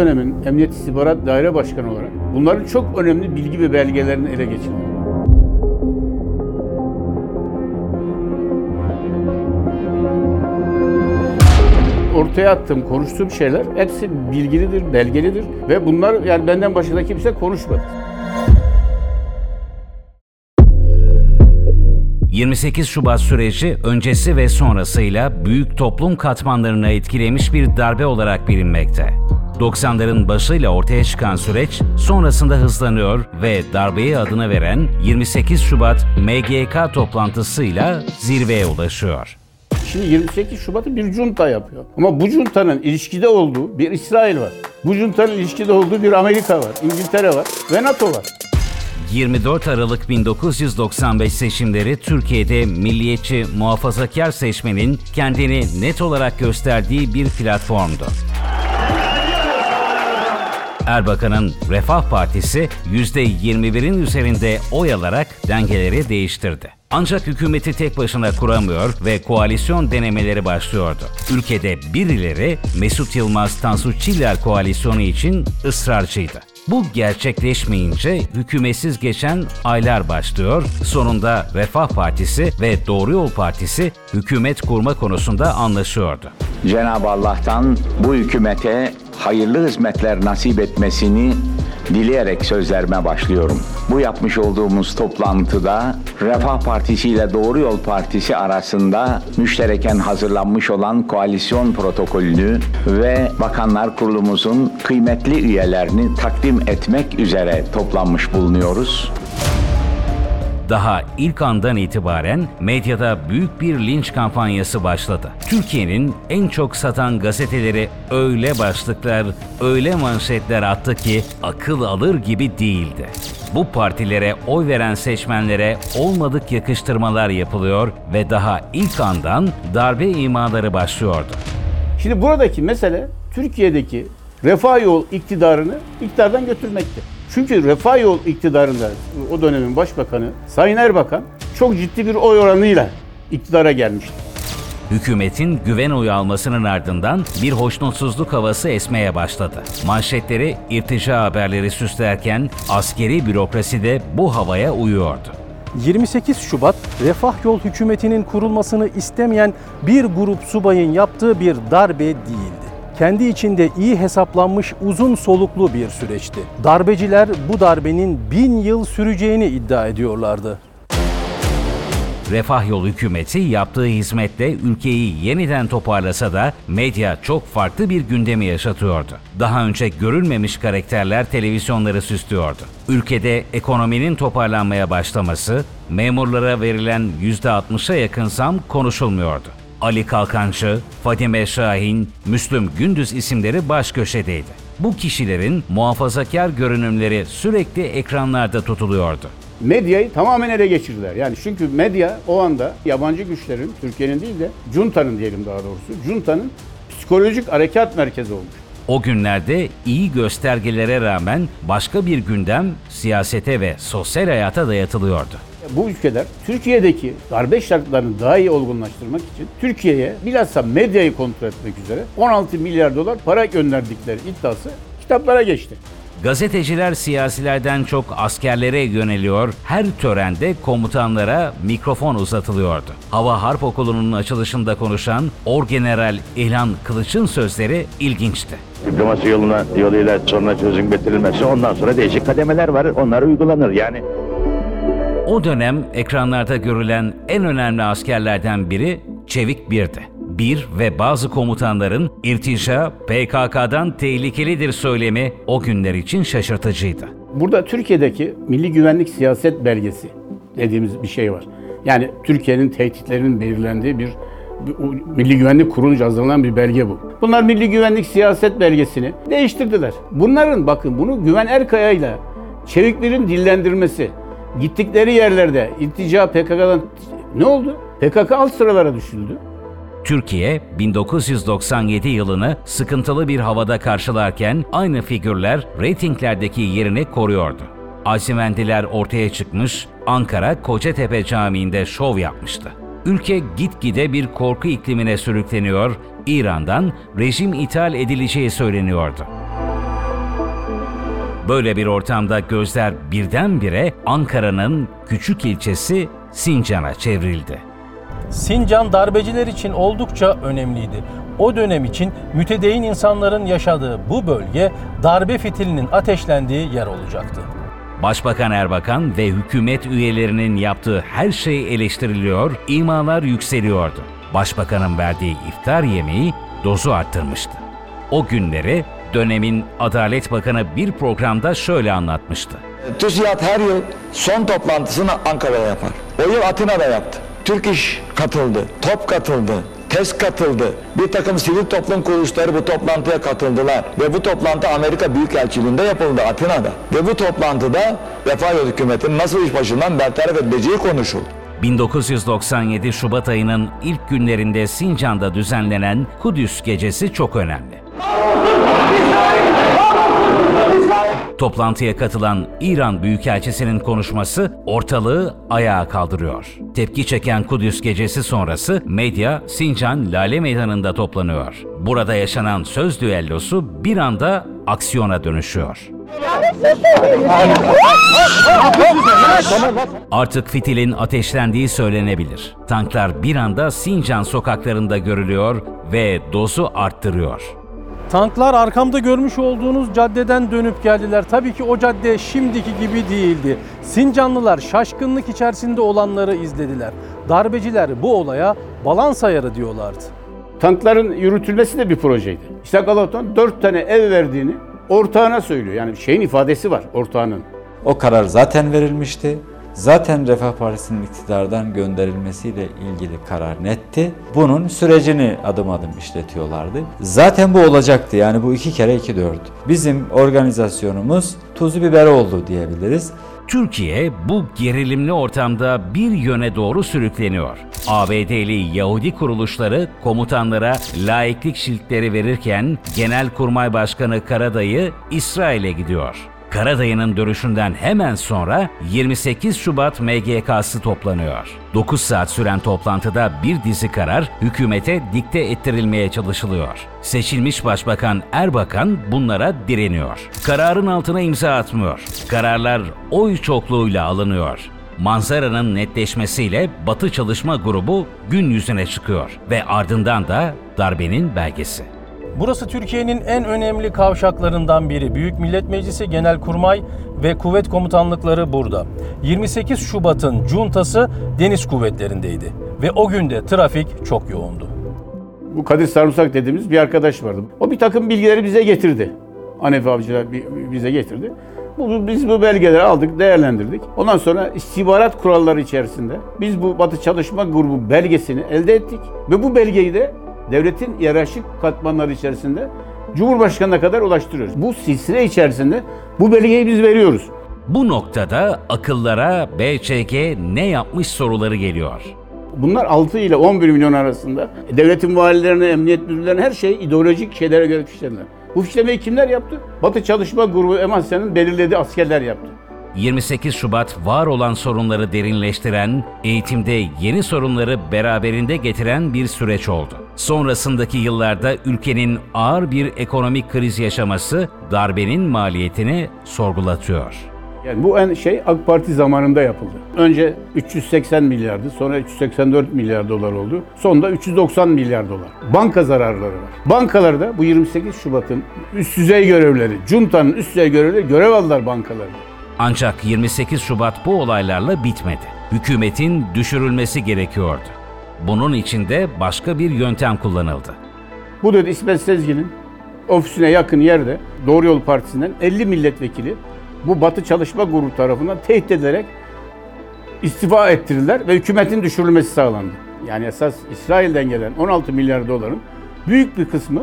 Dönemin Emniyet İstihbarat Daire Başkanı olarak bunların çok önemli bilgi ve belgelerini ele geçirdim. ortaya attığım, konuştuğum şeyler hepsi bilgilidir, belgelidir ve bunlar yani benden başka kimse konuşmadı. 28 Şubat süreci öncesi ve sonrasıyla büyük toplum katmanlarını etkilemiş bir darbe olarak bilinmekte. 90'ların başıyla ortaya çıkan süreç sonrasında hızlanıyor ve darbeye adını veren 28 Şubat MGK toplantısıyla zirveye ulaşıyor. Şimdi 28 Şubat'ı bir junta yapıyor. Ama bu juntanın ilişkide olduğu bir İsrail var. Bu juntanın ilişkide olduğu bir Amerika var, İngiltere var ve NATO var. 24 Aralık 1995 seçimleri Türkiye'de milliyetçi muhafazakar seçmenin kendini net olarak gösterdiği bir platformdu. Erbakan'ın Refah Partisi %21'in üzerinde oy alarak dengeleri değiştirdi. Ancak hükümeti tek başına kuramıyor ve koalisyon denemeleri başlıyordu. Ülkede birileri Mesut Yılmaz Tansu Çiller koalisyonu için ısrarcıydı. Bu gerçekleşmeyince hükümetsiz geçen aylar başlıyor. Sonunda Refah Partisi ve Doğru Yol Partisi hükümet kurma konusunda anlaşıyordu. Cenab-ı Allah'tan bu hükümete hayırlı hizmetler nasip etmesini dileyerek sözlerime başlıyorum. Bu yapmış olduğumuz toplantıda Refah Partisi ile Doğru Yol Partisi arasında müştereken hazırlanmış olan koalisyon protokolünü ve Bakanlar Kurulumuzun kıymetli üyelerini takdim etmek üzere toplanmış bulunuyoruz. Daha ilk andan itibaren medyada büyük bir linç kampanyası başladı. Türkiye'nin en çok satan gazeteleri öyle başlıklar, öyle manşetler attı ki akıl alır gibi değildi. Bu partilere oy veren seçmenlere olmadık yakıştırmalar yapılıyor ve daha ilk andan darbe imaları başlıyordu. Şimdi buradaki mesele Türkiye'deki refah yol iktidarını iktidardan götürmekti. Çünkü refah yol iktidarında o dönemin başbakanı Sayın Erbakan çok ciddi bir oy oranıyla iktidara gelmişti. Hükümetin güven oyu almasının ardından bir hoşnutsuzluk havası esmeye başladı. Manşetleri irtica haberleri süslerken askeri bürokrasi de bu havaya uyuyordu. 28 Şubat Refah Yol hükümetinin kurulmasını istemeyen bir grup subayın yaptığı bir darbe değildi. Kendi içinde iyi hesaplanmış uzun soluklu bir süreçti. Darbeciler bu darbenin bin yıl süreceğini iddia ediyorlardı. Refah Yol hükümeti yaptığı hizmetle ülkeyi yeniden toparlasa da medya çok farklı bir gündemi yaşatıyordu. Daha önce görülmemiş karakterler televizyonları süslüyordu. Ülkede ekonominin toparlanmaya başlaması, memurlara verilen %60'a yakın zam konuşulmuyordu. Ali Kalkancı, Fadime Şahin, Müslüm Gündüz isimleri baş köşedeydi. Bu kişilerin muhafazakar görünümleri sürekli ekranlarda tutuluyordu. Medyayı tamamen ele geçirdiler. Yani çünkü medya o anda yabancı güçlerin, Türkiye'nin değil de juntanın diyelim daha doğrusu, juntanın psikolojik harekat merkezi olmuş. O günlerde iyi göstergelere rağmen başka bir gündem siyasete ve sosyal hayata dayatılıyordu. Bu ülkeler Türkiye'deki darbe şartlarını daha iyi olgunlaştırmak için Türkiye'ye bilhassa medyayı kontrol etmek üzere 16 milyar dolar para gönderdikleri iddiası kitaplara geçti. Gazeteciler siyasilerden çok askerlere yöneliyor, her törende komutanlara mikrofon uzatılıyordu. Hava Harp Okulu'nun açılışında konuşan Orgeneral İlhan Kılıç'ın sözleri ilginçti. Diplomasi yoluna yoluyla sonra çözüm getirilmesi ondan sonra değişik kademeler var. Onlar uygulanır. Yani O dönem ekranlarda görülen en önemli askerlerden biri Çevik Bir'di. Bir ve bazı komutanların irtica PKK'dan tehlikelidir söylemi o günler için şaşırtıcıydı. Burada Türkiye'deki milli güvenlik siyaset belgesi dediğimiz bir şey var. Yani Türkiye'nin tehditlerinin belirlendiği bir, Milli Güvenlik Kurulu'nca hazırlanan bir belge bu. Bunlar Milli Güvenlik Siyaset Belgesi'ni değiştirdiler. Bunların bakın bunu Güven Erkaya ile Çevikler'in dillendirmesi, gittikleri yerlerde iltica PKK'dan ne oldu? PKK alt sıralara düşüldü. Türkiye 1997 yılını sıkıntılı bir havada karşılarken aynı figürler reytinglerdeki yerini koruyordu. Asimendiler ortaya çıkmış, Ankara Kocatepe Camii'nde şov yapmıştı. Ülke gitgide bir korku iklimine sürükleniyor, İran'dan rejim ithal edileceği söyleniyordu. Böyle bir ortamda gözler birdenbire Ankara'nın küçük ilçesi Sincan'a çevrildi. Sincan darbeciler için oldukça önemliydi. O dönem için mütedeyyin insanların yaşadığı bu bölge darbe fitilinin ateşlendiği yer olacaktı. Başbakan Erbakan ve hükümet üyelerinin yaptığı her şey eleştiriliyor, imalar yükseliyordu. Başbakanın verdiği iftar yemeği dozu arttırmıştı. O günleri dönemin Adalet Bakanı bir programda şöyle anlatmıştı. TÜSİAD her yıl son toplantısını Ankara'da yapar. O yıl Atina'da yaptı. Türk İş katıldı, TOP katıldı, TES katıldı. Bir takım sivil toplum kuruluşları bu toplantıya katıldılar. Ve bu toplantı Amerika Büyükelçiliğinde yapıldı Atina'da. Ve bu toplantıda Refah Yol Hükümeti'nin nasıl iş başından bertaraf edileceği konuşuldu. 1997 Şubat ayının ilk günlerinde Sincan'da düzenlenen Kudüs Gecesi çok önemli. Toplantıya katılan İran Büyükelçisi'nin konuşması ortalığı ayağa kaldırıyor. Tepki çeken Kudüs Gecesi sonrası medya Sincan Lale Meydanı'nda toplanıyor. Burada yaşanan söz düellosu bir anda aksiyona dönüşüyor. Artık fitilin ateşlendiği söylenebilir. Tanklar bir anda Sincan sokaklarında görülüyor ve dozu arttırıyor. Tanklar arkamda görmüş olduğunuz caddeden dönüp geldiler. Tabii ki o cadde şimdiki gibi değildi. Sincanlılar şaşkınlık içerisinde olanları izlediler. Darbeciler bu olaya balans ayarı diyorlardı. Tankların yürütülmesi de bir projeydi. İshak Alaton dört tane ev verdiğini ortağına söylüyor. Yani şeyin ifadesi var ortağının. O karar zaten verilmişti. Zaten Refah Partisi'nin iktidardan gönderilmesiyle ilgili karar netti. Bunun sürecini adım adım işletiyorlardı. Zaten bu olacaktı. Yani bu iki kere iki dört. Bizim organizasyonumuz tuzu biber oldu diyebiliriz. Türkiye bu gerilimli ortamda bir yöne doğru sürükleniyor. ABD'li Yahudi kuruluşları komutanlara laiklik şiltleri verirken Genelkurmay Başkanı Karadayı İsrail'e gidiyor. Karadayı'nın dönüşünden hemen sonra 28 Şubat MGK'sı toplanıyor. 9 saat süren toplantıda bir dizi karar hükümete dikte ettirilmeye çalışılıyor. Seçilmiş Başbakan Erbakan bunlara direniyor. Kararın altına imza atmıyor. Kararlar oy çokluğuyla alınıyor. Manzaranın netleşmesiyle Batı Çalışma Grubu gün yüzüne çıkıyor ve ardından da darbenin belgesi. Burası Türkiye'nin en önemli kavşaklarından biri. Büyük Millet Meclisi, Genelkurmay ve kuvvet komutanlıkları burada. 28 Şubat'ın cuntası deniz kuvvetlerindeydi ve o günde trafik çok yoğundu. Bu Kadir Sarımsak dediğimiz bir arkadaş vardı. O bir takım bilgileri bize getirdi. Hanefi Avcılar bi- bize getirdi. Bu, biz bu belgeleri aldık, değerlendirdik. Ondan sonra istihbarat kuralları içerisinde biz bu Batı Çalışma Grubu belgesini elde ettik. Ve bu belgeyi de devletin yararşık katmanları içerisinde Cumhurbaşkanı'na kadar ulaştırıyoruz. Bu silsile içerisinde bu belgeyi biz veriyoruz. Bu noktada akıllara BÇG ne yapmış soruları geliyor. Bunlar 6 ile 11 milyon arasında devletin valilerine, emniyet müdürlerine her şey ideolojik şeylere göre fişlediler. Bu fişlemeyi kimler yaptı? Batı Çalışma Grubu Emasya'nın belirlediği askerler yaptı. 28 Şubat var olan sorunları derinleştiren, eğitimde yeni sorunları beraberinde getiren bir süreç oldu. Sonrasındaki yıllarda ülkenin ağır bir ekonomik kriz yaşaması darbenin maliyetini sorgulatıyor. Yani bu en şey AK Parti zamanında yapıldı. Önce 380 milyardı, sonra 384 milyar dolar oldu. Sonunda 390 milyar dolar. Banka zararları var. Bankalarda bu 28 Şubat'ın üst düzey görevleri, Cunta'nın üst düzey görevleri görev aldılar bankalarda. Ancak 28 Şubat bu olaylarla bitmedi. Hükümetin düşürülmesi gerekiyordu. Bunun için de başka bir yöntem kullanıldı. Bu dedi İsmet Sezgin'in ofisine yakın yerde Doğru Yol Partisi'nden 50 milletvekili bu Batı Çalışma Grubu tarafından tehdit edilerek istifa ettirirler ve hükümetin düşürülmesi sağlandı. Yani esas İsrail'den gelen 16 milyar doların büyük bir kısmı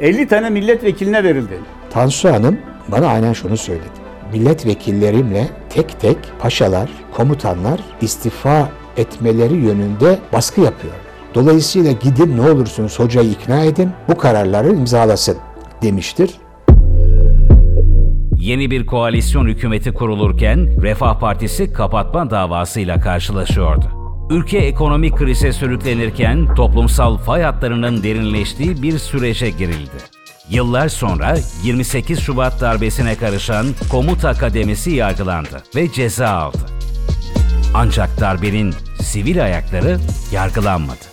50 tane milletvekiline verildi. Tansu Hanım bana aynen şunu söyledi. Milletvekillerimle tek tek paşalar, komutanlar istifa etmeleri yönünde baskı yapıyor. Dolayısıyla gidin ne olursunuz hocayı ikna edin, bu kararları imzalasın demiştir. Yeni bir koalisyon hükümeti kurulurken Refah Partisi kapatma davasıyla karşılaşıyordu. Ülke ekonomik krize sürüklenirken toplumsal fay hatlarının derinleştiği bir sürece girildi. Yıllar sonra 28 Şubat darbesine karışan Komuta Akademisi yargılandı ve ceza aldı. Ancak darbenin sivil ayakları yargılanmadı.